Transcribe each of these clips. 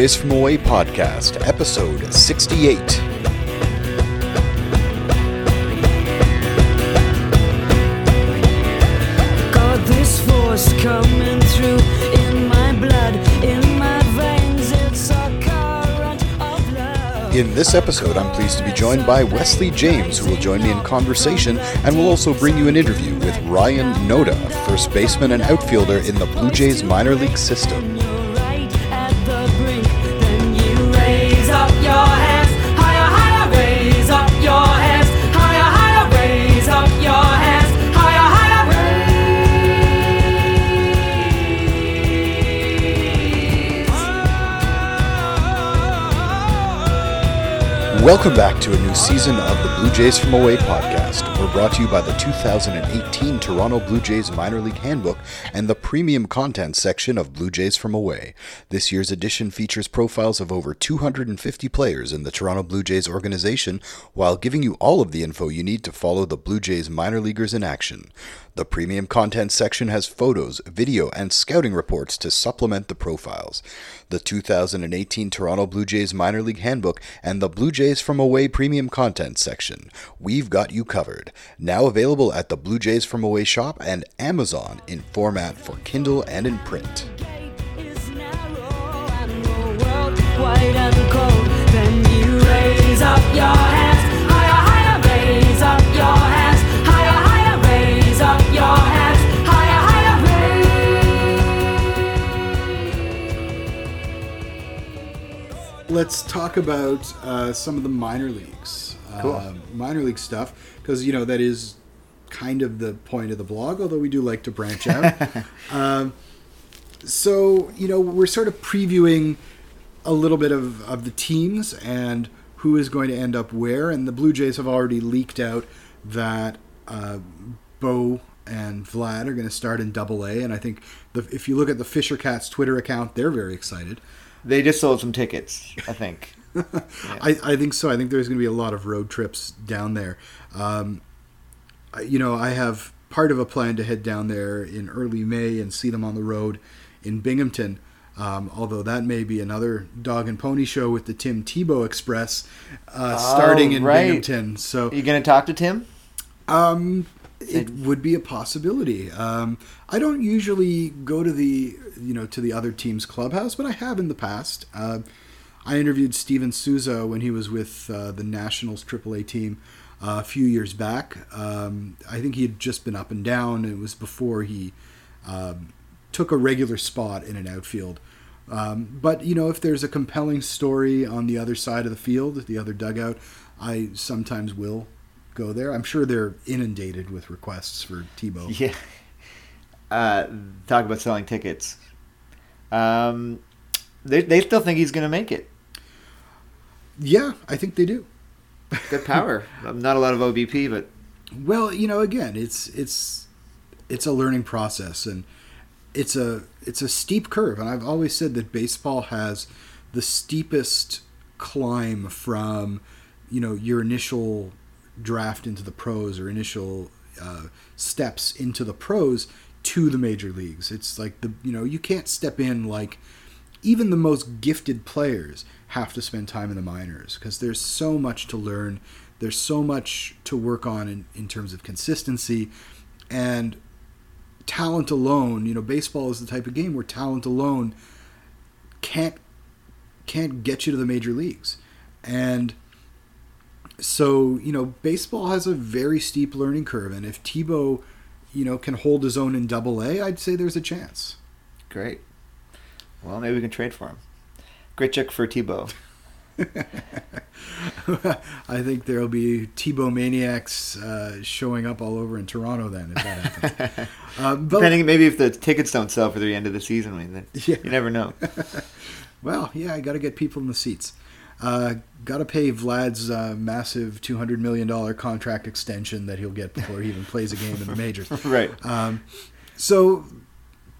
Welcome to the Blue Jays from Away podcast, episode 68. Got this force coming through in my blood, in my veins. It's a current of love. In this episode, I'm pleased to be joined by Wesley James, who will join me in conversation and will also bring you an interview with Ryan Noda, first baseman and outfielder in the Blue Jays minor league system. Welcome back to a new season of the Blue Jays from Away podcast. Brought to you by the 2018 Toronto Blue Jays Minor League Handbook and the premium content section of Blue Jays from Away. This year's edition features profiles of over 250 players in the Toronto Blue Jays organization while giving you all of the info you need to follow the Blue Jays minor leaguers in action. The premium content section has photos, video, and scouting reports to supplement the profiles. The 2018 Toronto Blue Jays Minor League Handbook and the Blue Jays from Away premium content section. We've got you covered. Now available at the Blue Jays from Away shop and Amazon in format for Kindle and in print. let's talk about uh, some of the minor leagues. Cool. Uh, minor league stuff, because you know that is kind of the point of the blog. Although we do like to branch out. um, so you know we're sort of previewing a little bit of, of the teams and who is going to end up where. And the Blue Jays have already leaked out that uh, Bo and Vlad are going to start in Double A. And I think the, if you look at the Fisher Cats Twitter account, they're very excited. They just sold some tickets, I think. I, I think so. I think there's going to be a lot of road trips down there. Um, I- you know, I have part of a plan to head down there in early May and see them on the road in Binghamton. Um, although that may be another dog and pony show with the Tim Tebow Express uh, starting in Oh, right. Binghamton. So Are you gonna talk to Tim? um, it would be a possibility. Um, I don't usually go to the you know to the other team's clubhouse, but I have in the past. Uh, I interviewed Steven Souza when he was with uh, the Nationals AAA team uh, a few years back. Um, I think he had just been up and down. It was before he um, took a regular spot in an outfield. Um, but you know, if there's a compelling story on the other side of the field, the other dugout, I sometimes will go there. I'm sure they're inundated with requests for Tebow. Yeah. Uh, talk about selling tickets. Um, they they still think he's gonna make it. Yeah, I think they do. Good power. Not a lot of OBP, but Well, you know, again, it's it's it's a learning process, and it's a it's a steep curve. And I've always said that baseball has the steepest climb from you know your initial draft into the pros or initial uh, steps into the pros to the major leagues. It's like the you know you can't step in like even the most gifted players have to spend time in the minors because there's so much to learn. There's so much to work on in, in terms of consistency and talent alone. You know, baseball is the type of game where talent alone can't can't get you to the major leagues. And so, you know, baseball has a very steep learning curve. And if Tebow, you know, can hold his own in double A, I'd say there's a chance. great. Well, maybe we can trade for him. Great check for Tebow. I think there'll be Tebow maniacs uh, showing up all over in Toronto then if that happens. uh, but, Depending, maybe if the tickets don't sell for the end of the season, I mean, then Yeah. you never know. well, yeah, I got to get people in the seats. Uh, got to pay Vlad's uh, massive two hundred million dollar contract extension that he'll get before he even plays a game in the majors. right. Um, so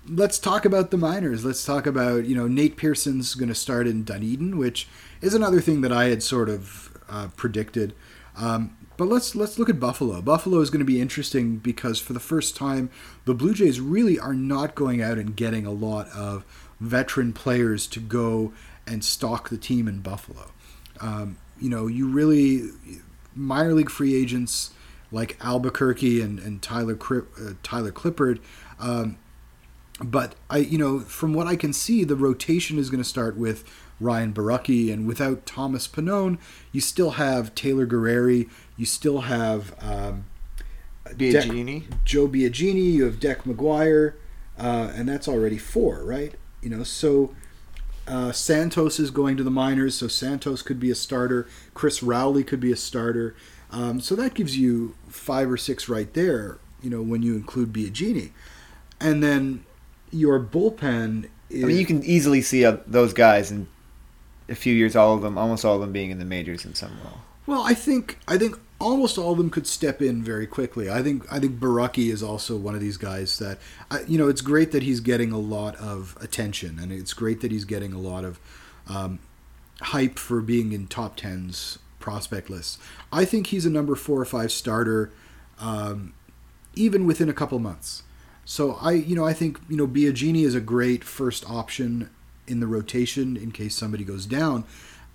let's talk about the minors. Let's talk about you know Nate Pearson's going to start in Dunedin, which is another thing that I had sort of uh, predicted. Um, but let's let's look at Buffalo. Buffalo is going to be interesting because for the first time, the Blue Jays really are not going out and getting a lot of veteran players to go and stock the team in Buffalo. Um, you know, you really minor league free agents like Alburquerque and, and Tyler uh, Tyler Clippard. Um, but I, you know, from what I can see, the rotation is going to start with Ryan Borucki, and without Thomas Pannone, you still have Taylor Guerrieri, you still have um, Dec- Biagini. Joe Biagini, you have Deck McGuire, uh, and that's already four, right? You know, so uh, Santos is going to the minors, so Santos could be a starter. Chris Rowley could be a starter. Um, so that gives you five or six right there, you know, when you include Biagini. And then your bullpen is. I mean, you can easily see uh, those guys in a few years, all of them, almost all of them being in the majors in some role. Well, I think I think almost all of them could step in very quickly. I think I think Borucki is also one of these guys that I, you know it's great that he's getting a lot of attention and it's great that he's getting a lot of um, hype for being in top tens prospect lists. I think he's a number four or five starter, um, even within a couple months. So I you know I think you know Biagini is a great first option in the rotation in case somebody goes down.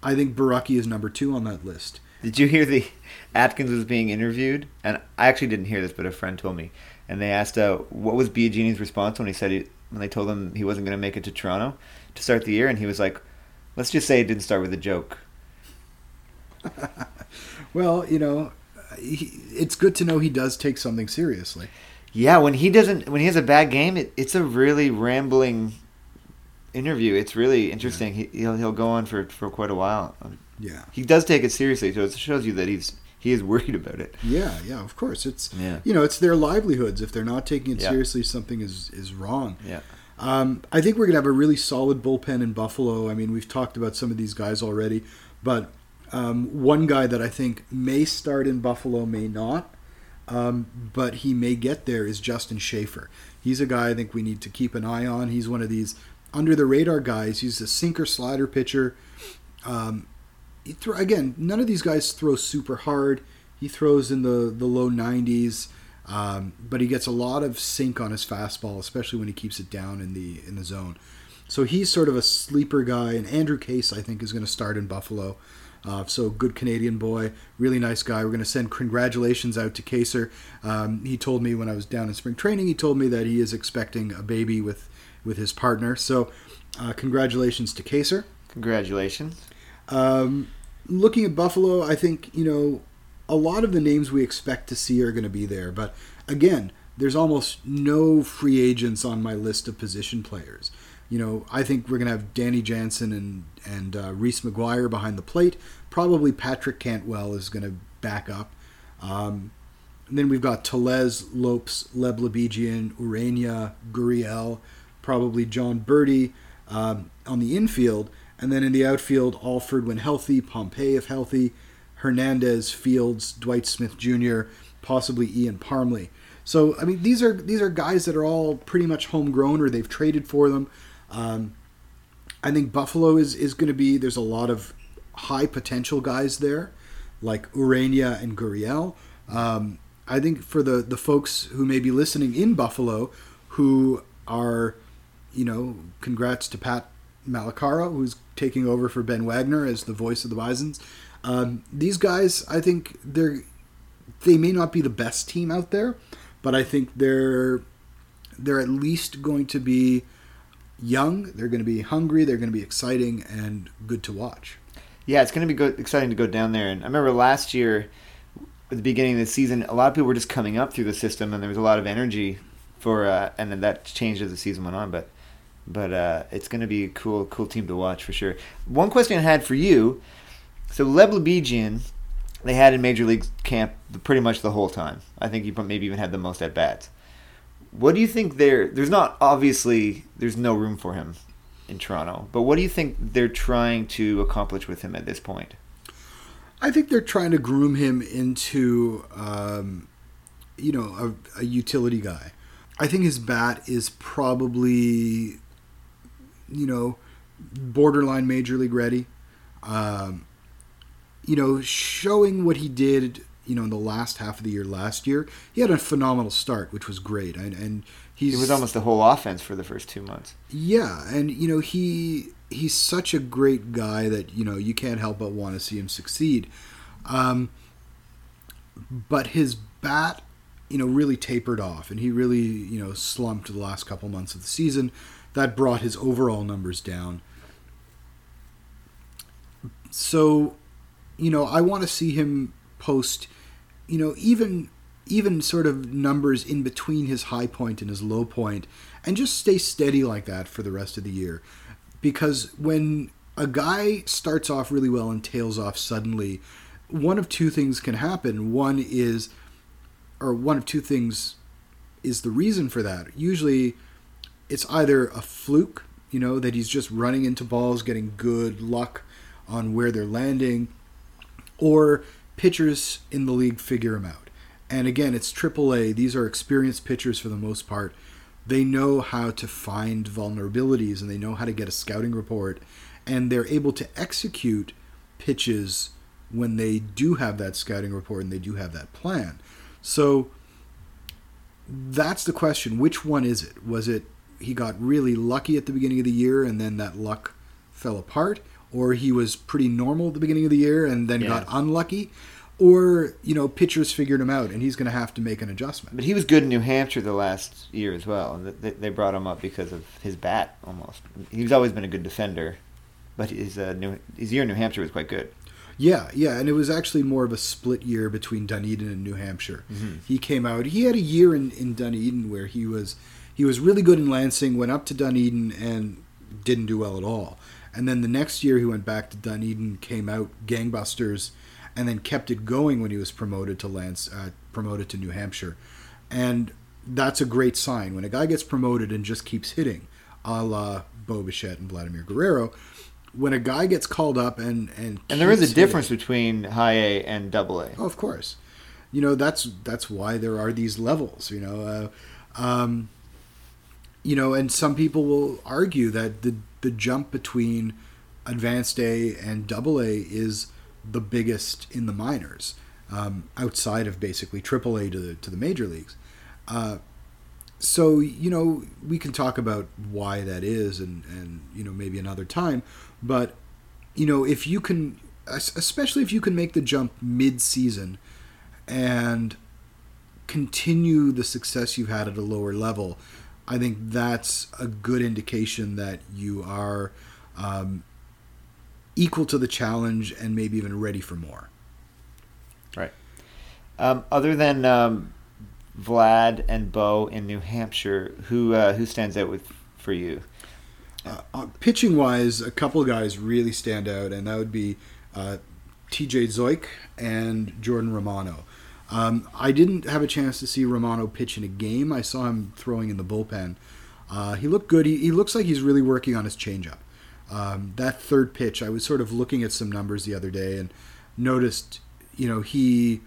I think Borucki is number two on that list. Did you hear the Atkins was being interviewed? And I actually didn't hear this, but a friend told me. And they asked, uh, what was Biagini's response when he said he, when they told him he wasn't going to make it to Toronto to start the year? And he was like, "Let's just say it didn't start with a joke." Well, you know, he, it's good to know he does take something seriously. Yeah, when he doesn't, when he has a bad game, it, it's a really rambling interview. It's really interesting. He, he'll he'll go on for for quite a while. Yeah. He does take it seriously, so it shows you that he's he is worried about it. Yeah, yeah, of course. It's Yeah. you know, it's their livelihoods. If they're not taking it Yeah. seriously, something is is wrong. Yeah. Um, I think we're gonna have a really solid bullpen in Buffalo. I mean, we've talked about some of these guys already, but um, one guy that I think may start in Buffalo may not, um, but he may get there is Justin Shafer. He's a guy I think we need to keep an eye on. He's one of these under the radar guys. He's a sinker slider pitcher. Um, again, none of these guys throw super hard. He throws in the, the low 90s, um, but he gets a lot of sink on his fastball, especially when he keeps it down in the in the zone. So he's sort of a sleeper guy, and Andrew Case I think is going to start in Buffalo. Uh, so good Canadian boy, really nice guy. We're going to send congratulations out to Kaser. Um, he told me when I was down in spring training, he told me that he is expecting a baby with with his partner. So uh, congratulations to Kaser. Congratulations. Um, looking at Buffalo, I think you know a lot of the names we expect to see are going to be there. But again, there's almost no free agents on my list of position players. You know, I think we're going to have Danny Jansen and and uh, Reese McGuire behind the plate. Probably Patrick Cantwell is going to back up. Um, and then we've got Tellez, Lopes, Leblebijian, Urena, Gurriel, probably Jon Berti um, on the infield. And then in the outfield, Alford when healthy, Pompey if healthy, Hernandez, Fields, Dwight Smith Jr., possibly Ian Parmley. So I mean, these are these are guys that are all pretty much homegrown or they've traded for them. Um, I think Buffalo is is going to be. There's a lot of high potential guys there, like Urena and Gurriel. Um, I think for the the folks who may be listening in Buffalo, who are, you know, congrats to Pat Malacaro, who's taking over for Ben Wagner as the voice of the Bisons. Um, these guys, I think they're they may not be the best team out there, but I think they're they're at least going to be young. They're going to be hungry. They're going to be exciting and good to watch. Yeah, it's going to be go- exciting to go down there. And I remember last year, at the beginning of the season, a lot of people were just coming up through the system, and there was a lot of energy for, uh, and then that changed as the season went on. But, but uh, it's going to be a cool, cool team to watch for sure. One question I had for you: so Leblebijian, they had in major league camp pretty much the whole time. I think he maybe even had the most at bats. What do you think there? There's not obviously there's no room for him in Toronto, but what do you think they're trying to accomplish with him at this point? I think they're trying to groom him into, um, you know, a, a utility guy. I think his bat is probably, you know, borderline major league ready. Um, you know, showing what he did, you know, in the last half of the year last year, he had a phenomenal start, which was great, and and he's It was almost the whole offense for the first two months. yeah, and you know he he's such a great guy that you know you can't help but want to see him succeed. Um, but his bat, you know, really tapered off, and he really you know slumped the last couple months of the season. That brought his overall numbers down. So, you know, I want to see him post, you know, even even sort of numbers in between his high point and his low point and just stay steady like that for the rest of the year. Because when a guy starts off really well and tails off suddenly one of two things can happen. One is or one of two things is the reason for that. Usually it's either a fluke you know that he's just running into balls getting good luck on where they're landing or pitchers in the league figure him out and again, it's AAA. These are experienced pitchers for the most part. They know how to find vulnerabilities and they know how to get a scouting report, and they're able to execute pitches when they do have that scouting report and they do have that plan. So that's the question. Which one is it? Was it he got really lucky at the beginning of the year and then that luck fell apart? Or he was pretty normal at the beginning of the year and then Yeah. got unlucky? Or, you know, pitchers figured him out and he's going to have to make an adjustment. But he was good in New Hampshire the last year as well. Th- They, they brought him up because of his bat almost. He's always been a good defender, but his uh, New, his year in New Hampshire was quite good. Yeah, yeah, and it was actually more of a split year between Dunedin and New Hampshire. He came out. He had a year in, in Dunedin where he was he was really good in Lansing. Went up to Dunedin and didn't do well at all. And then the next year he went back to Dunedin, came out gangbusters, and then kept it going when he was promoted to Lance uh, promoted to New Hampshire. And that's a great sign when a guy gets promoted and just keeps hitting, a la Bo Bichette and Vladimir Guerrero. When a guy gets called up and and And there is a keeps hitting- difference between high A and double A. Oh, of course. You know that's that's why there are these levels. You know, uh, um, you know, and some people will argue that the the jump between advanced A and double A is the biggest in the minors, um, outside of basically triple A to the to the major leagues. Uh, so you know we can talk about why that is, and and you know maybe another time, but you know if you can, especially if you can make the jump mid season, and continue the success you've had at a lower level, I think that's a good indication that you are um, equal to the challenge and maybe even ready for more. Right. Um, other than um, Vlad and Bo in New Hampshire, who uh, who stands out with for you? Uh, uh, pitching wise, a couple of guys really stand out, and that would be uh, TJ Zeuch and Jordan Romano. Um, I didn't have a chance to see Romano pitch in a game. I saw him throwing in the bullpen. Uh, he looked good. He, he looks like he's really working on his changeup. Um, that third pitch, I was sort of looking at some numbers the other day and noticed, you know, he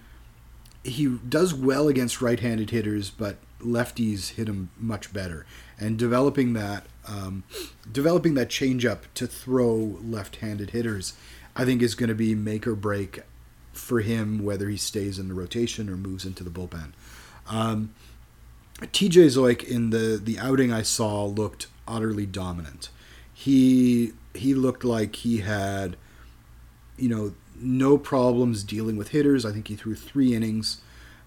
he does well against right-handed hitters, but lefties hit him much better. And developing that um, developing that changeup to throw left-handed hitters, I think is going to be make or break for him whether he stays in the rotation or moves into the bullpen. Um, TJ Zeuch in the the outing I saw looked utterly dominant. He he looked like he had you know no problems dealing with hitters. I think he threw three innings.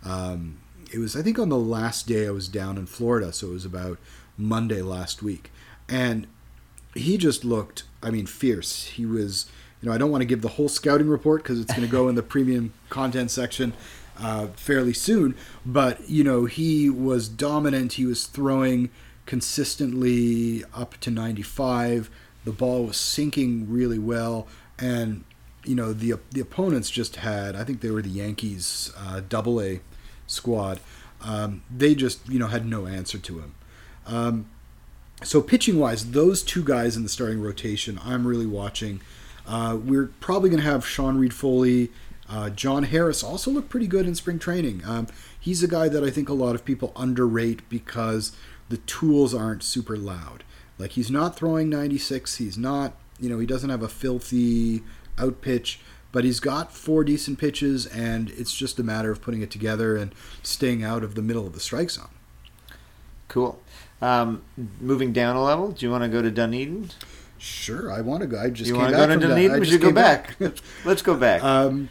Um, it was I think on the last day I was down in Florida, so it was about Monday last week, and he just looked I mean fierce. He was you know I don't want to give the whole scouting report because it's going to go in the premium content section uh, fairly soon, but you know he was dominant. He was throwing consistently up to 95. The ball was sinking really well, and you know the the opponents just had. I think they were the Yankees uh, Double A squad. Um, they just you know had no answer to him. Um, so pitching wise, those two guys in the starting rotation, I'm really watching. Uh, we're probably going to have Sean Reid-Foley. Uh, John Harris also looked pretty good in spring training. Um, he's a guy that I think a lot of people underrate because the tools aren't super loud. Like he's not throwing 96. He's not, you know, he doesn't have a filthy out pitch, But he's got four decent pitches, and it's just a matter of putting it together and staying out of the middle of the strike zone. Cool. Um, moving down a level, do you want to go to Dunedin? Sure, I want to go. I just you came want to back go to from Dun- Dunedin? We should go came back. Let's go back. Um,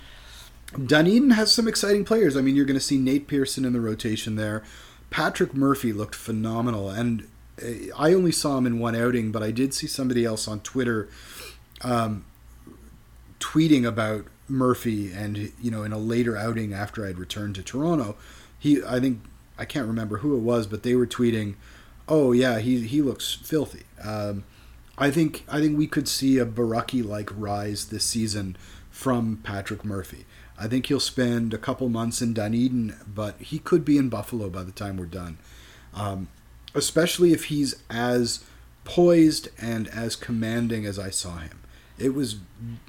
Dunedin has some exciting players. I mean, you're going to see Nate Pearson in the rotation there. Patrick Murphy looked phenomenal, and uh, I only saw him in one outing, but I did see somebody else on Twitter um, tweeting about Murphy, and you know, in a later outing after I'd returned to Toronto, he, I think, I can't remember who it was, but they were tweeting, "Oh yeah, he he looks filthy." Um, I think I think we could see a Borucki like rise this season from Patrick Murphy. I think he'll spend a couple months in Dunedin, but he could be in Buffalo by the time we're done. Um, especially if he's as poised and as commanding as I saw him. It was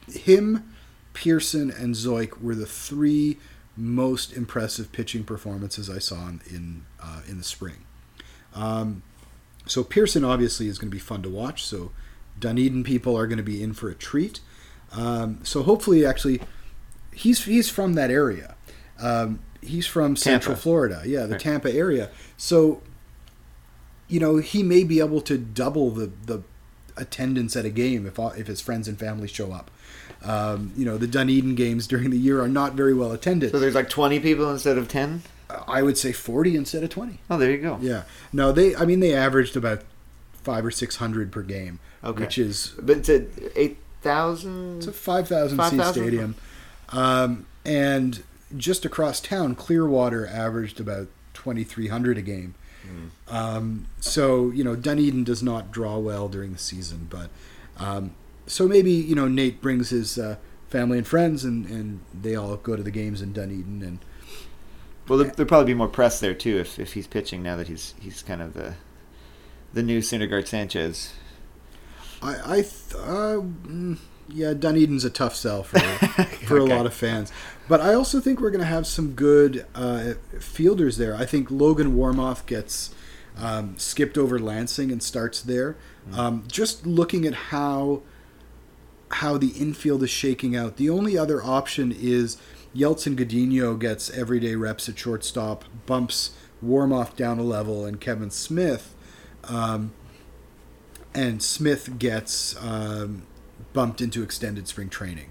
him, Pearson, and Zeuch were the three most impressive pitching performances I saw in in, uh, in the spring. Um, so Pearson obviously is going to be fun to watch. So Dunedin people are going to be in for a treat. Um, so hopefully, actually, he's he's from that area. Um, he's from Central Tampa. Florida. Yeah, the Right. Tampa area. So you know he may be able to double the the attendance at a game if if his friends and family show up. Um, you know the Dunedin games during the year are not very well attended. so there's like 20 people instead of 10? I would say forty instead of twenty. Oh, there you go. Yeah. No, they. I mean, they averaged about five or six hundred per game, Okay. which is But it's a 8,000? it's a five thousand seat 5,000? stadium, um, and just across town, Clearwater averaged about twenty three hundred a game. Um, so you know, Dunedin does not draw well during the season, but um, so maybe you know Nate brings his uh, family and friends, and, and they all go to the games in Dunedin, and Well, there, there'll probably be more press there too if, if he's pitching now that he's he's kind of the the new Syndergaard Sanchez. I, I th- uh, mm, yeah, Dunedin's a tough sell for for a lot of fans, but I also think we're going to have some good uh, fielders there. I think Logan Warmoth gets um, skipped over Lansing and starts there. Um, just looking at how how the infield is shaking out, the only other option is Yeltsin Gudino gets everyday reps at shortstop, bumps Warmoth down a level, and Kevin Smith. Um, and Smith gets um, bumped into extended spring training.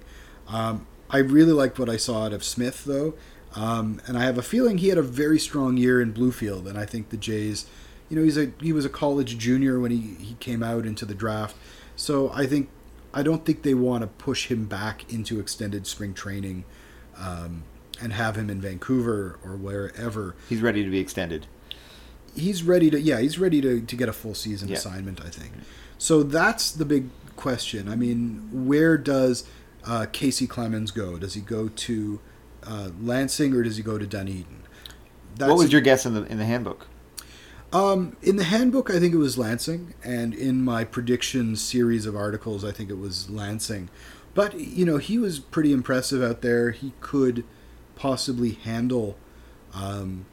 Um, I really liked what I saw out of Smith, though, um, and I have a feeling he had a very strong year in Bluefield, and I think the Jays, you know, he's a he was a college junior when he, he came out into the draft, so I think I don't think they want to push him back into extended spring training. Um, and have him in Vancouver or wherever He's ready to be extended. He's ready to yeah he's ready to, to get a full season Yeah. assignment i think. So that's the big question. I mean where does uh, Kacy Clemens go? Does he go to uh, lansing or does he go to dunedin? What was your guess in the in the handbook? um, in the handbook i think it was lansing and in my prediction series of articles i think it was lansing. But you know he was pretty impressive out there. He could possibly handle um,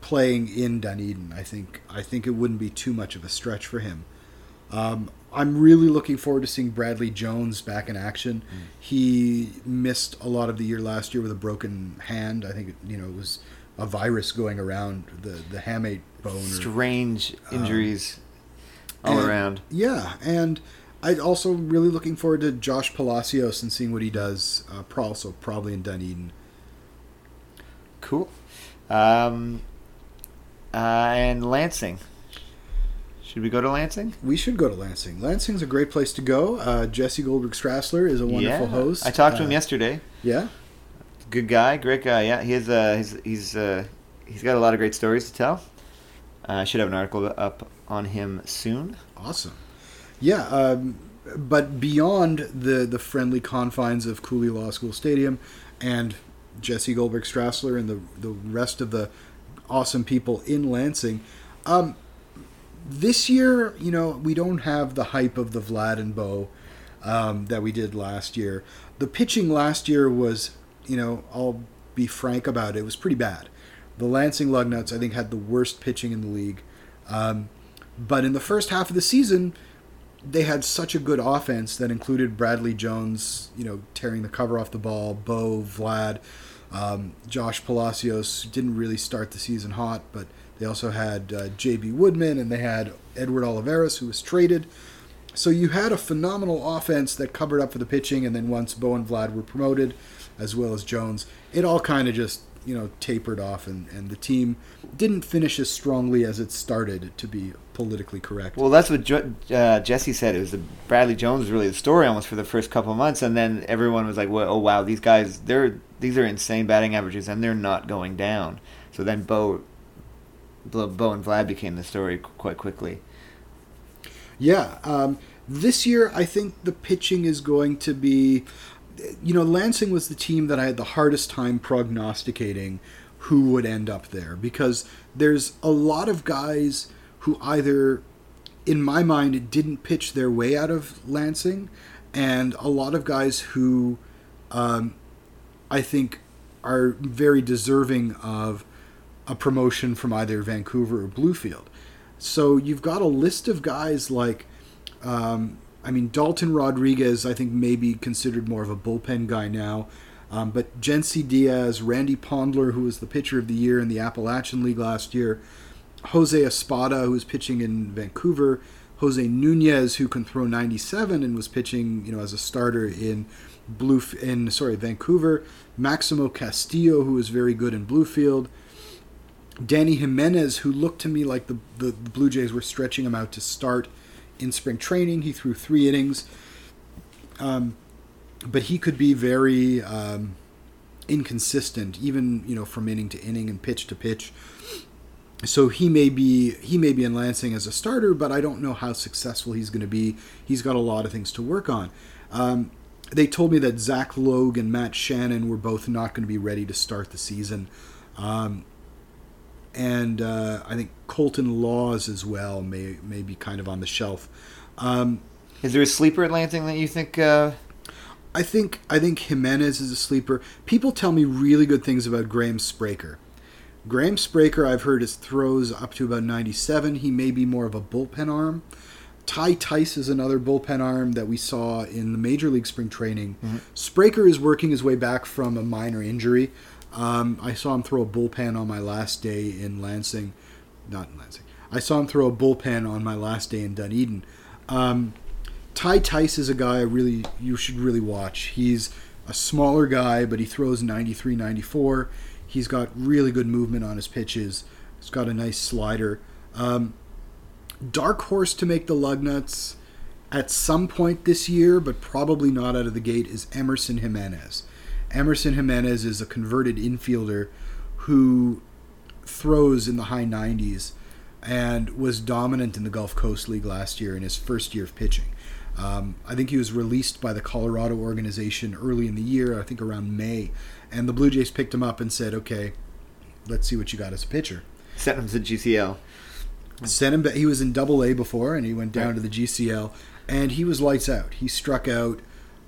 playing in Dunedin. I think I think it wouldn't be too much of a stretch for him. Um, I'm really looking forward to seeing Bradley Jones back in action. He missed a lot of the year last year with a broken hand. I think it, you know it was a virus going around the the hamate bone. or- Strange injuries all and- around. Yeah, and I also really looking forward to Josh Palacios and seeing what he does. Uh, also probably in Dunedin. Cool. Um, uh, and Lansing. Should we go to Lansing? We should go to Lansing. Lansing's a great place to go. Uh, Jesse Goldberg Strassler is a wonderful yeah. host. I talked to him Uh, yesterday. Yeah, Good guy, great guy. Yeah, he has. Uh, he's he's uh, he's got a lot of great stories to tell. Uh, I should have an article up on him soon. awesome. Yeah, um, but beyond the the friendly confines of Cooley Law School Stadium and Jesse Goldberg Strassler and the the rest of the awesome people in Lansing, um, this year, you know, we don't have the hype of the Vlad and Bo um, that we did last year. The pitching last year was, you know, I'll be frank about it, it was pretty bad. The Lansing Lugnuts, I think, had the worst pitching in the league. Um, but in the first half of the season, they had such a good offense that included Bradley Jones, you know, tearing the cover off the ball, Bo, Vlad, um, Josh Palacios didn't really start the season hot, but they also had uh, J.B. Woodman and they had Edward Olivares, who was traded. So you had a phenomenal offense that covered up for the pitching, and then once Bo and Vlad were promoted, as well as Jones, it all kind of just you know tapered off, and, and the team didn't finish as strongly as it started. To be politically correct. Well, that's what jo- uh, Jesse said. It was the Bradley Jones was really the story almost for the first couple of months, and then everyone was like, well, "Oh wow, these guys, they're these are insane batting averages, and they're not going down." So then Bo, Bo Bo and Vlad became the story qu- quite quickly. Yeah. Um, this year, I think the pitching is going to be. You know, Lansing was the team that I had the hardest time prognosticating who would end up there because there's a lot of guys who either, in my mind, didn't pitch their way out of Lansing, and a lot of guys who um, I think are very deserving of a promotion from either Vancouver or Bluefield. So you've got a list of guys like, um, I mean, Dalton Rodriguez, I think maybe considered more of a bullpen guy now. Um, but Yennsy Diaz, Randy Pondler, who was the pitcher of the year in the Appalachian League last year, Jose Espada, who was pitching in Vancouver, Jose Nunez, who can throw 97 and was pitching, you know, as a starter in Blue in sorry Vancouver, Maximo Castillo, who was very good in Bluefield. Danny Jimenez, who looked to me like the, the, Blue Jays were stretching him out to start in spring training. He threw three innings. Um, but he could be very um, inconsistent, even you know from inning to inning and pitch to pitch. So he may be he may be in Lansing as a starter, but I don't know how successful he's going to be. He's got a lot of things to work on. Um, they told me that Zach Logue and Matt Shannon were both not going to be ready to start the season. Um, and uh, I think Colton Laws as well may may be kind of on the shelf. Um, Is there a sleeper at Lansing that you think? Uh... I think I think Jimenez is a sleeper. People tell me really good things about Graham Spraker. Graham Spraker, I've heard, his throws up to about 97. He may be more of a bullpen arm. Ty Tice is another bullpen arm that we saw in the major league spring training. Mm-hmm. Spraker is working his way back from a minor injury. Um, I saw him throw a bullpen on my last day in Lansing, not in Lansing. I saw him throw a bullpen on my last day in Dunedin. Um, Ty Tice is a guy I really you should really watch. He's a smaller guy, but he throws 93, 94. He's got really good movement on his pitches. He's got a nice slider. Um, dark horse to make the Lugnuts at some point this year, but probably not out of the gate, is Emerson Jimenez. Emerson Jimenez is a converted infielder who throws in the high 90s and was dominant in the Gulf Coast League last year in his first year of pitching. Um, I think he was released by the Colorado organization early in the year, I think around May, and the Blue Jays picked him up and said, "Okay, let's see what you got as a pitcher." Sent him to GCL. Sent him. but He was in Double A before, and he went down Right. to the GCL, and he was lights out. He struck out,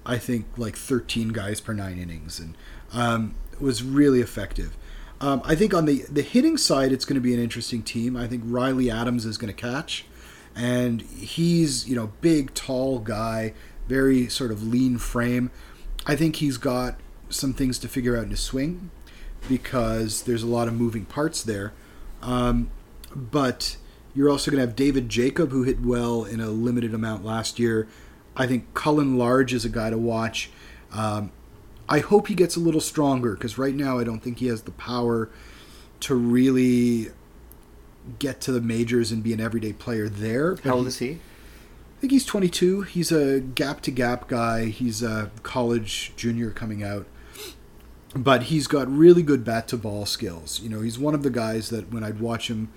I think, like 13 guys per nine innings, and um, was really effective. Um, I think on the the hitting side, it's going to be an interesting team. I think Riley Adams is going to catch, and he's you know big, tall guy, very sort of lean frame. I think he's got some things to figure out in his swing because there's a lot of moving parts there. Um, but you're also going to have David Jacob, who hit well in a limited amount last year. I think Cullen Large is a guy to watch. Um, I hope he gets a little stronger because right now I don't think he has the power to really get to the majors and be an everyday player there. How old he- is he? I think he's 22. He's a gap to gap guy. He's a college junior coming out. But he's got really good bat to ball skills. You know, he's one of the guys that when I'd watch him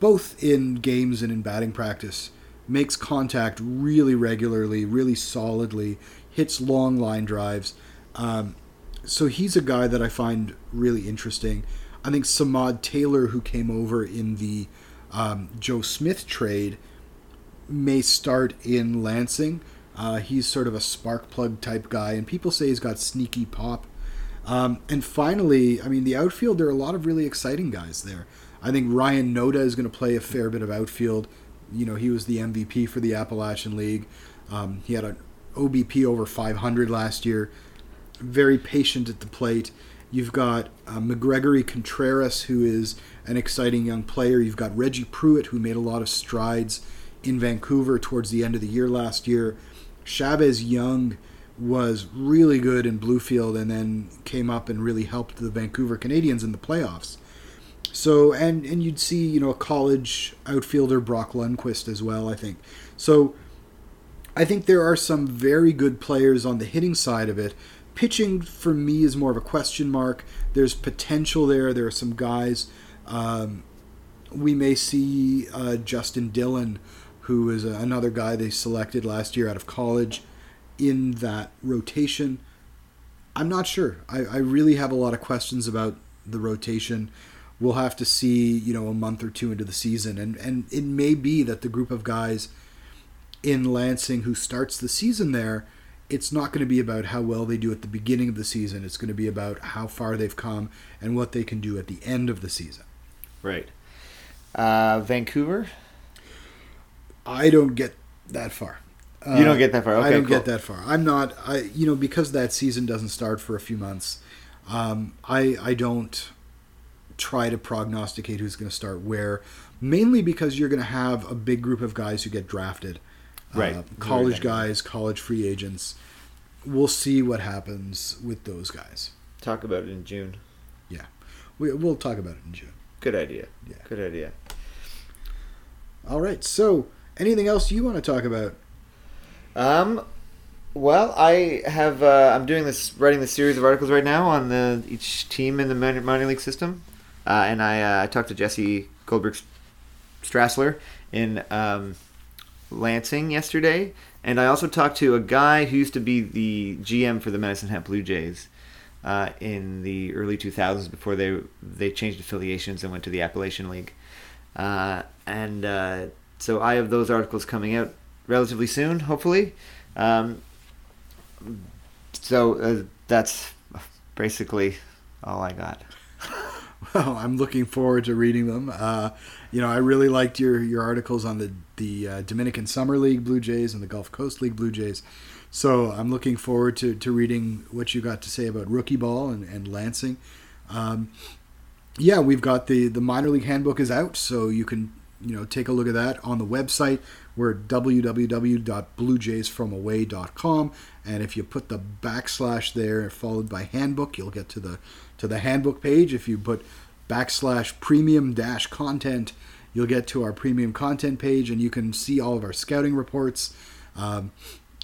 both in games and in batting practice makes contact really regularly, really solidly, hits long line drives. Um, so he's a guy that I find really interesting. I think Samad Taylor, who came over in the um, Joe Smith trade, may start in Lansing. Uh, he's sort of a spark plug type guy, and people say he's got sneaky pop. Um, and finally, I mean, the outfield, there are a lot of really exciting guys there. I think Ryan Noda is going to play a fair bit of outfield. You know, he was the MVP for the Appalachian League. Um, he had an OBP over 500 last year. Very patient at the plate. You've got uh, McGregory Contreras, who is an exciting young player. You've got Reggie Pruitt, who made a lot of strides in Vancouver towards the end of the year last year. Chavez Young was really good in Bluefield and then came up and really helped the Vancouver Canadians in the playoffs. So and and you'd see you know a college outfielder Brock Lundquist as well. I think so. I think there are some very good players on the hitting side of it. Pitching for me is more of a question mark. There's potential there. There are some guys. Um, we may see uh, Justin Dillon, who is another guy they selected last year out of college, in that rotation. I'm not sure. I, I really have a lot of questions about the rotation. We'll have to see, you know, a month or two into the season, and and it may be that the group of guys in Lansing who starts the season there, it's not going to be about how well they do at the beginning of the season. It's going to be about how far they've come and what they can do at the end of the season. Right. Uh, Vancouver. I don't get that far. You don't get that far. I don't cool. get that far. I'm not. I you know because that season doesn't start for a few months. Um, I I don't try to prognosticate who's going to start where, mainly because you're going to have a big group of guys who get drafted, Right. Uh, college Right. guys, college free agents. We'll see what happens with those guys. Talk about it in June. Yeah. We, we'll talk about it in June. Good idea. Yeah. Good idea. All right. So, anything else you want to talk about? Um, well, I have. Uh, I'm doing this, writing this series of articles right now on the each team in the minor, minor league system, uh, and I uh, talked to Jesse Goldberg Strassler in um, Lansing yesterday, and I also talked to a guy who used to be the GM for the Medicine Hat Blue Jays. Uh, in the early 2000s, before they they changed affiliations and went to the Appalachian League, uh, and uh, so I have those articles coming out relatively soon, hopefully. Um, so uh, that's basically all I got. Well, I'm looking forward to reading them. Uh, you know, I really liked your, your articles on the the uh, Dominican Summer League Blue Jays and the Gulf Coast League Blue Jays. So I'm looking forward to, to reading what you got to say about rookie ball and, and Lansing. Um, yeah, we've got the the minor league handbook is out, so you can you know take a look at that on the website. We're www.bluejaysfromaway.com, and if you put the backslash there followed by handbook, you'll get to the to the handbook page. If you put backslash premium dash content, you'll get to our premium content page, and you can see all of our scouting reports. Um,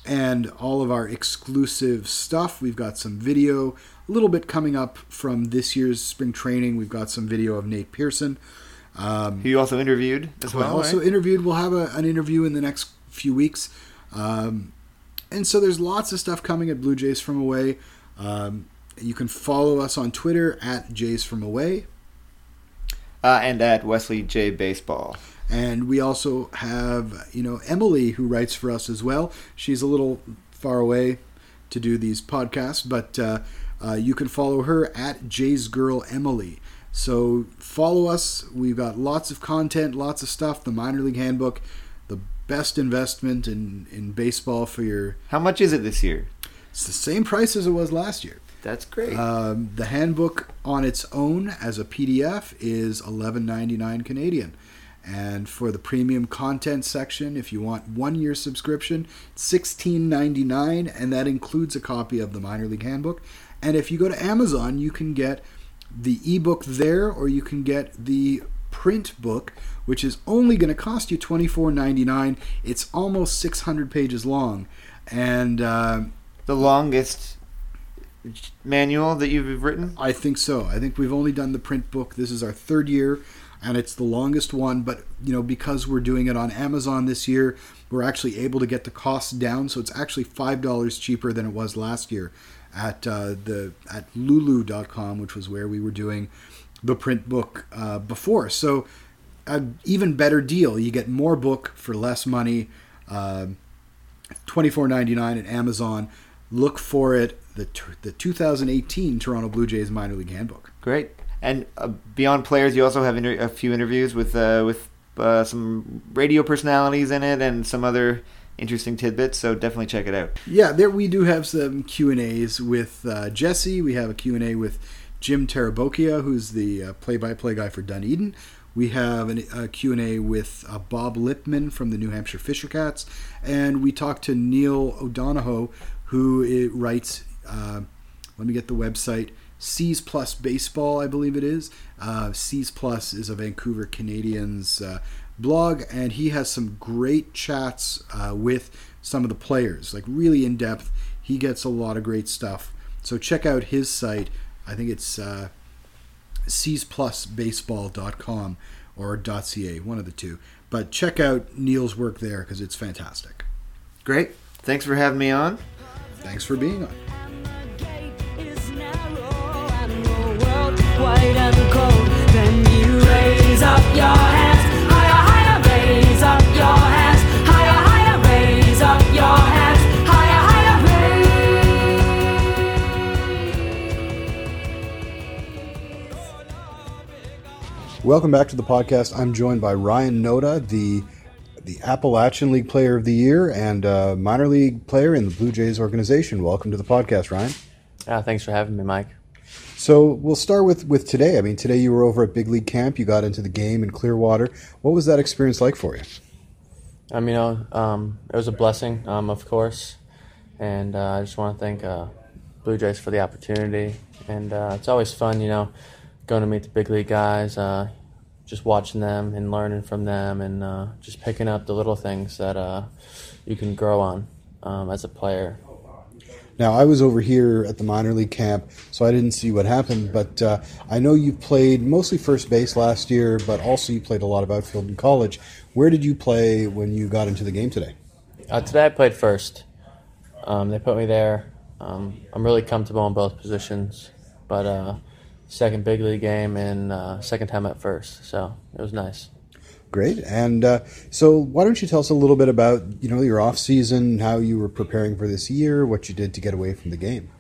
and all of our exclusive stuff. We've got some video, a little bit coming up from this year's spring training. We've got some video of Nate Pearson. Um, Who you also interviewed as I well. also right? interviewed. We'll have a, an interview in the next few weeks. Um, and so there's lots of stuff coming at Blue Jays from Away. Um, you can follow us on Twitter at Jays from Away. uh, and at Wesley J Baseball. And we also have, you know, Emily who writes for us as well. She's a little far away to do these podcasts, but uh, uh, you can follow her at Jay's Girl Emily. So follow us. We've got lots of content, lots of stuff. The minor league handbook, the best investment in, in baseball for your. How much is it this year? It's the same price as it was last year. That's great. Um, the handbook on its own as a PDF is eleven ninety nine Canadian, and for the premium content section, if you want one year subscription, sixteen ninety nine, and that includes a copy of the minor league handbook. And if you go to Amazon, you can get the ebook there, or you can get the print book, which is only going to cost you twenty four ninety nine. It's almost six hundred pages long, and. Uh, the longest manual that you've written. I think so. I think we've only done the print book. This is our third year, and it's the longest one. But you know, because we're doing it on Amazon this year, we're actually able to get the costs down. So it's actually five dollars cheaper than it was last year at uh, the at Lulu.com, which was where we were doing the print book uh, before. So an even better deal. You get more book for less money. Ninety nine at Amazon. Look for it. The the 2018 Toronto Blue Jays minor league handbook. Great. And uh, beyond players, you also have inter- a few interviews with uh, with uh, some radio personalities in it and some other interesting tidbits. So definitely check it out. Yeah, there we do have some Q and A's with uh, Jesse. We have a Q and A with Jim Tarabokia, who's the uh, play-by-play guy for Dunedin. We have an, a Q and A with uh, Bob Lipman from the New Hampshire Fisher Cats, and we talked to Neil O'Donohoe, who it writes. Uh, let me get the website. C's Plus Baseball, I believe it is. Uh, C's Plus is a Vancouver Canadians uh, blog, and he has some great chats uh, with some of the players, like really in depth. He gets a lot of great stuff. So check out his site. I think it's uh, csplusbaseball.com or .ca, one of the two. But check out Neil's work there because it's fantastic. Great. Thanks for having me on. Thanks for being on. Welcome back to the podcast. I'm joined by Ryan Noda, the the Appalachian League Player of the Year and uh, minor league player in the Blue Jays organization. Welcome to the podcast, Ryan. Yeah, thanks for having me, Mike. So we'll start with with today. I mean, today you were over at Big League Camp. You got into the game in Clearwater. What was that experience like for you? I mean, know, um, it was a blessing, um, of course, and uh, I just want to thank uh, Blue Jays for the opportunity. And uh, it's always fun, you know, going to meet the big league guys, uh, just watching them and learning from them, and uh, just picking up the little things that uh, you can grow on um, as a player. Now, I was over here at the minor league camp, so I didn't see what happened. But uh, I know you played mostly first base last year, but also you played a lot of outfield in college. Where did you play when you got into the game today? Uh, today I played first. Um, they put me there. Um, I'm really comfortable in both positions, but uh, second big league game and uh, second time at first, so it was nice. Great. And uh, so, why don't you tell us a little bit about you know your off season, how you were preparing for this year, what you did to get away from the game?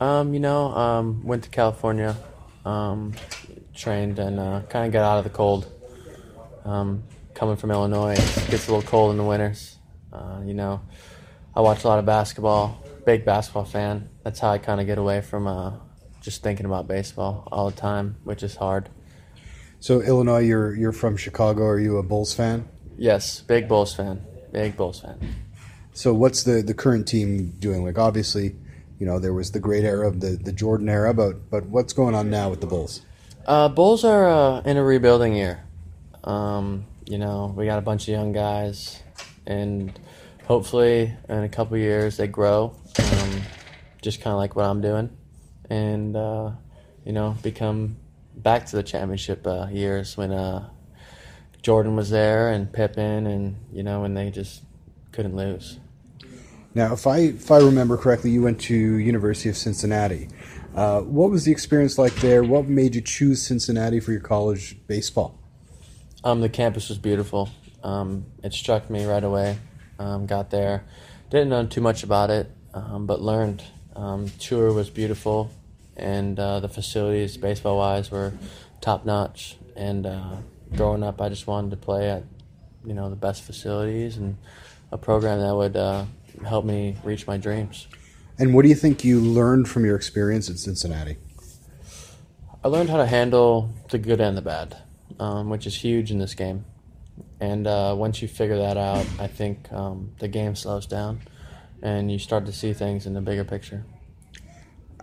Um, you know, um, went to California, um, trained, and uh, kind of got out of the cold. Um, coming from Illinois, it gets a little cold in the winters. Uh, you know, I watch a lot of basketball. Big basketball fan. That's how I kind of get away from uh, just thinking about baseball all the time, which is hard. So, Illinois, you're you're from Chicago. Are you a Bulls fan? Yes, big Bulls fan. Big Bulls fan. So, what's the the current team doing? Like, obviously, you know there was the great era of the the Jordan era, but but what's going on now with the Bulls? Uh, Bulls are uh, in a rebuilding year. Um, you know, we got a bunch of young guys, and hopefully in a couple years they grow, um, just kind of like what I'm doing, and uh, you know become back to the championship uh, years when uh, Jordan was there and Pippen, and you know when they just couldn't lose. Now, if I if I remember correctly, you went to University of Cincinnati. Uh, what was the experience like there? What made you choose Cincinnati for your college baseball? Um, the campus was beautiful. Um, it struck me right away. Um, got there, didn't know too much about it, um, but learned. Um, tour was beautiful, and uh, the facilities, baseball wise, were top notch. And uh, growing up, I just wanted to play at, you know, the best facilities and a program that would uh, help me reach my dreams. And what do you think you learned from your experience in Cincinnati? I learned how to handle the good and the bad, um, which is huge in this game. And uh, once you figure that out, I think um, the game slows down and you start to see things in the bigger picture.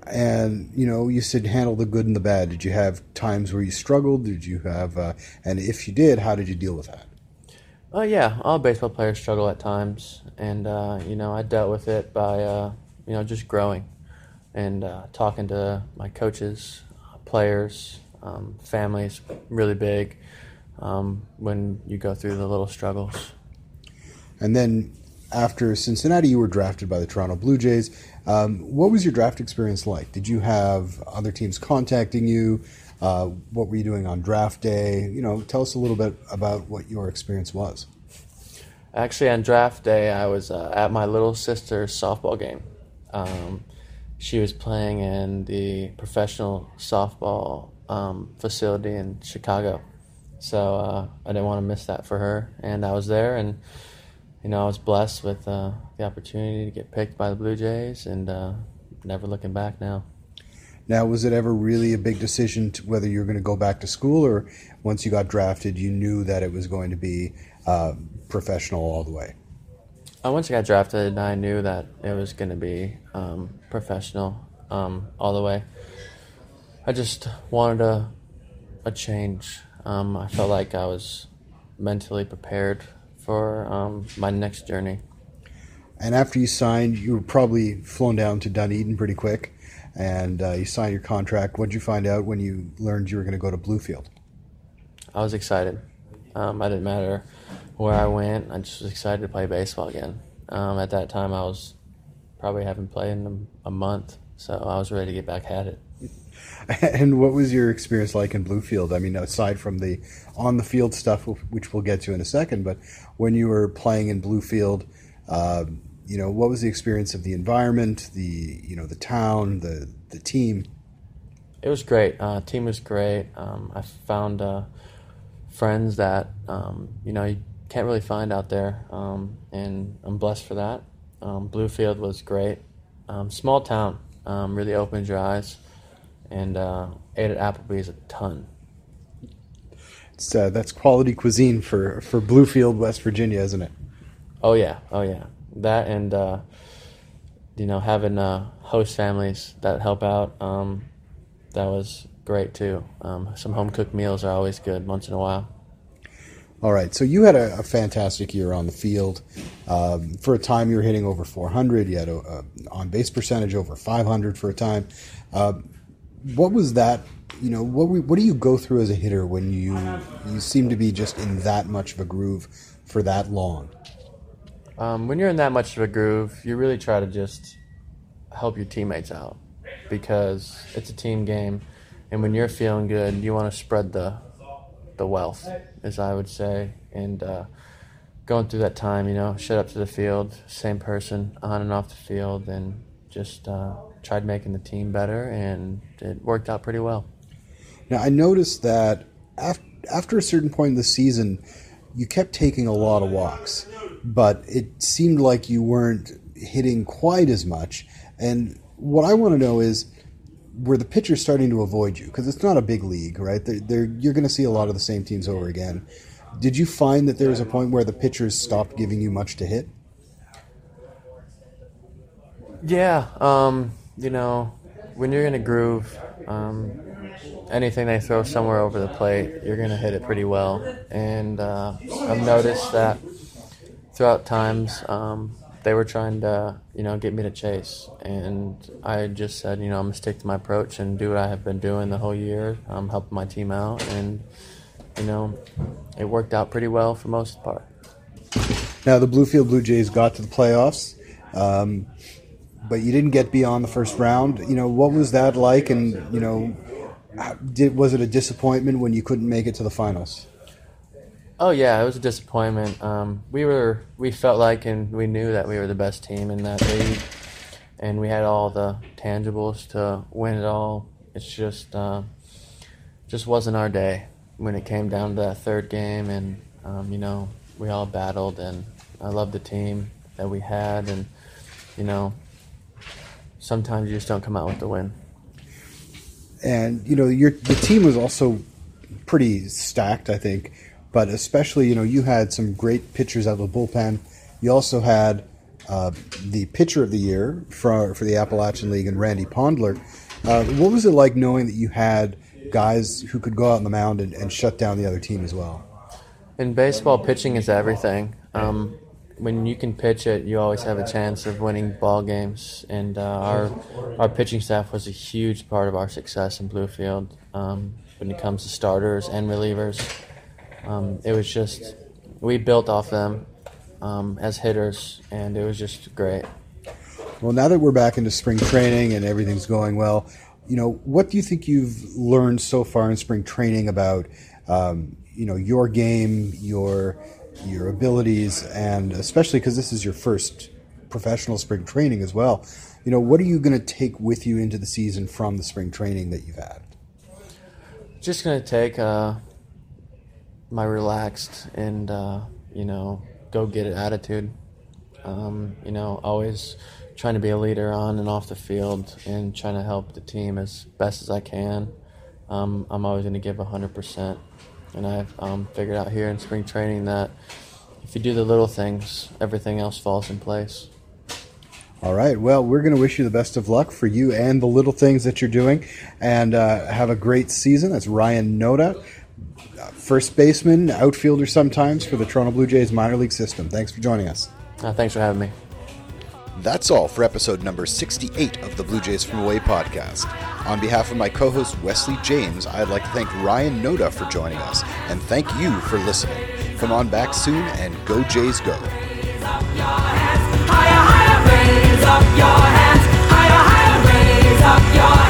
And you know, you said handle the good and the bad. Did you have times where you struggled? Did you have, uh, and if you did, how did you deal with that? Oh yeah, all baseball players struggle at times, and uh, you know I dealt with it by uh, you know just growing and uh, talking to my coaches, players, um, families, really big um, when you go through the little struggles. And then after Cincinnati, you were drafted by the Toronto Blue Jays. Um, what was your draft experience like? Did you have other teams contacting you? Uh, what were you doing on draft day? You know, tell us a little bit about what your experience was. Actually, on draft day, I was uh, at my little sister's softball game. Um, she was playing in the professional softball um, facility in Chicago, so uh, I didn't want to miss that for her, and I was there, and you know I was blessed with uh, the opportunity to get picked by the Blue Jays, and uh, never looking back now. Now, was it ever really a big decision whether you were going to go back to school, or once you got drafted, you knew that it was going to be uh, professional all the way? Uh, once I got drafted, I knew that it was going to be um, professional um, all the way. I just wanted a, a change. Um, I felt like I was mentally prepared for um, my next journey. And after you signed, you were probably flown down to Dunedin pretty quick, and uh, you signed your contract. What did you find out when you learned you were going to go to Bluefield? I was excited. Um, I didn't matter where I went. I just was excited to play baseball again. Um, at that time, I was probably haven't played in a, a month, so I was ready to get back at it. And what was your experience like in Bluefield? I mean, aside from the on the field stuff, which we'll get to in a second, but when you were playing in Bluefield, uh, you know, what was the experience of the environment, the you know, the town, the the team? It was great. Uh, team was great. Um, I found uh, friends that um, you know you can't really find out there, um, and I'm blessed for that. Um, Bluefield was great. Um, small town, um, really opens your eyes, and uh, ate at Applebee's a ton. It's, uh, that's quality cuisine for for Bluefield, West Virginia, isn't it? Oh yeah, oh yeah. That and uh, you know having uh, host families that help out. Um, that was great too. Um, some home cooked meals are always good once in a while. All right, so you had a, a fantastic year on the field. Um, for a time, you were hitting over 400. You had a, a on base percentage over 500 for a time. Uh, what was that? You know, what we, what do you go through as a hitter when you you seem to be just in that much of a groove for that long? Um, when you're in that much of a groove, you really try to just help your teammates out because it's a team game, and when you're feeling good, you want to spread the the wealth, as I would say, and uh, going through that time, you know, shut up to the field, same person on and off the field, and just uh, tried making the team better, and it worked out pretty well. Now, I noticed that after, after a certain point in the season, you kept taking a lot of walks, but it seemed like you weren't hitting quite as much. And what I want to know is were the pitchers starting to avoid you? Because it's not a big league, right? They're, they're, you're going to see a lot of the same teams over again. Did you find that there was a point where the pitchers stopped giving you much to hit? Yeah, um, you know, when you're in a groove, um, anything they throw somewhere over the plate, you're going to hit it pretty well. And uh, I've noticed that throughout times, um, they were trying to, you know, get me to chase. And I just said, you know, I'm going to stick to my approach and do what I have been doing the whole year, um, helping my team out. And, you know, it worked out pretty well for most part. Now, the Bluefield Blue Jays got to the playoffs, um, but you didn't get beyond the first round. You know, what was that like? And, you know, did, was it a disappointment when you couldn't make it to the finals? Oh yeah, it was a disappointment. Um, we were we felt like and we knew that we were the best team in that league, and we had all the tangibles to win it all. It's just uh, just wasn't our day when it came down to that third game, and um, you know we all battled, and I love the team that we had, and you know sometimes you just don't come out with the win. and you know your the team was also pretty stacked, I think. But especially, you know, you had some great pitchers out of the bullpen. You also had uh, the pitcher of the year for for the Appalachian League and Randy Pondler. Uh, what was it like knowing that you had guys who could go out on the mound and, and shut down the other team as well? In baseball, pitching is everything. Um, when you can pitch it, you always have a chance of winning ball games. And uh, our our pitching staff was a huge part of our success in Bluefield um, when it comes to starters and relievers. Um, it was just we built off them um, as hitters, and it was just great. Well, now that we're back into spring training and everything's going well, you know, what do you think you've learned so far in spring training about, um, you know, your game, your your abilities, and especially because this is your first professional spring training as well. You know, what are you going to take with you into the season from the spring training that you've had? Just gonna take uh, my relaxed and uh, you know go get it attitude. Um, you know, always trying to be a leader on and off the field and trying to help the team as best as I can. Um, I'm always going to give 100%. And I've um, figured out here in spring training that if you do the little things, everything else falls in place. All right. Well, we're going to wish you the best of luck for you and the little things that you're doing, and uh, have a great season. That's Ryan Noda, first baseman, outfielder sometimes for the Toronto Blue Jays minor league system. Thanks for joining us. Uh, thanks for having me. That's all for episode number 68 of the Blue Jays from Away podcast. On behalf of my co host Wesley James, I'd like to thank Ryan Noda for joining us, and thank you for listening. Come on back soon and go Jays go. Hands, higher, higher, raise up your hands, higher, higher, raise up your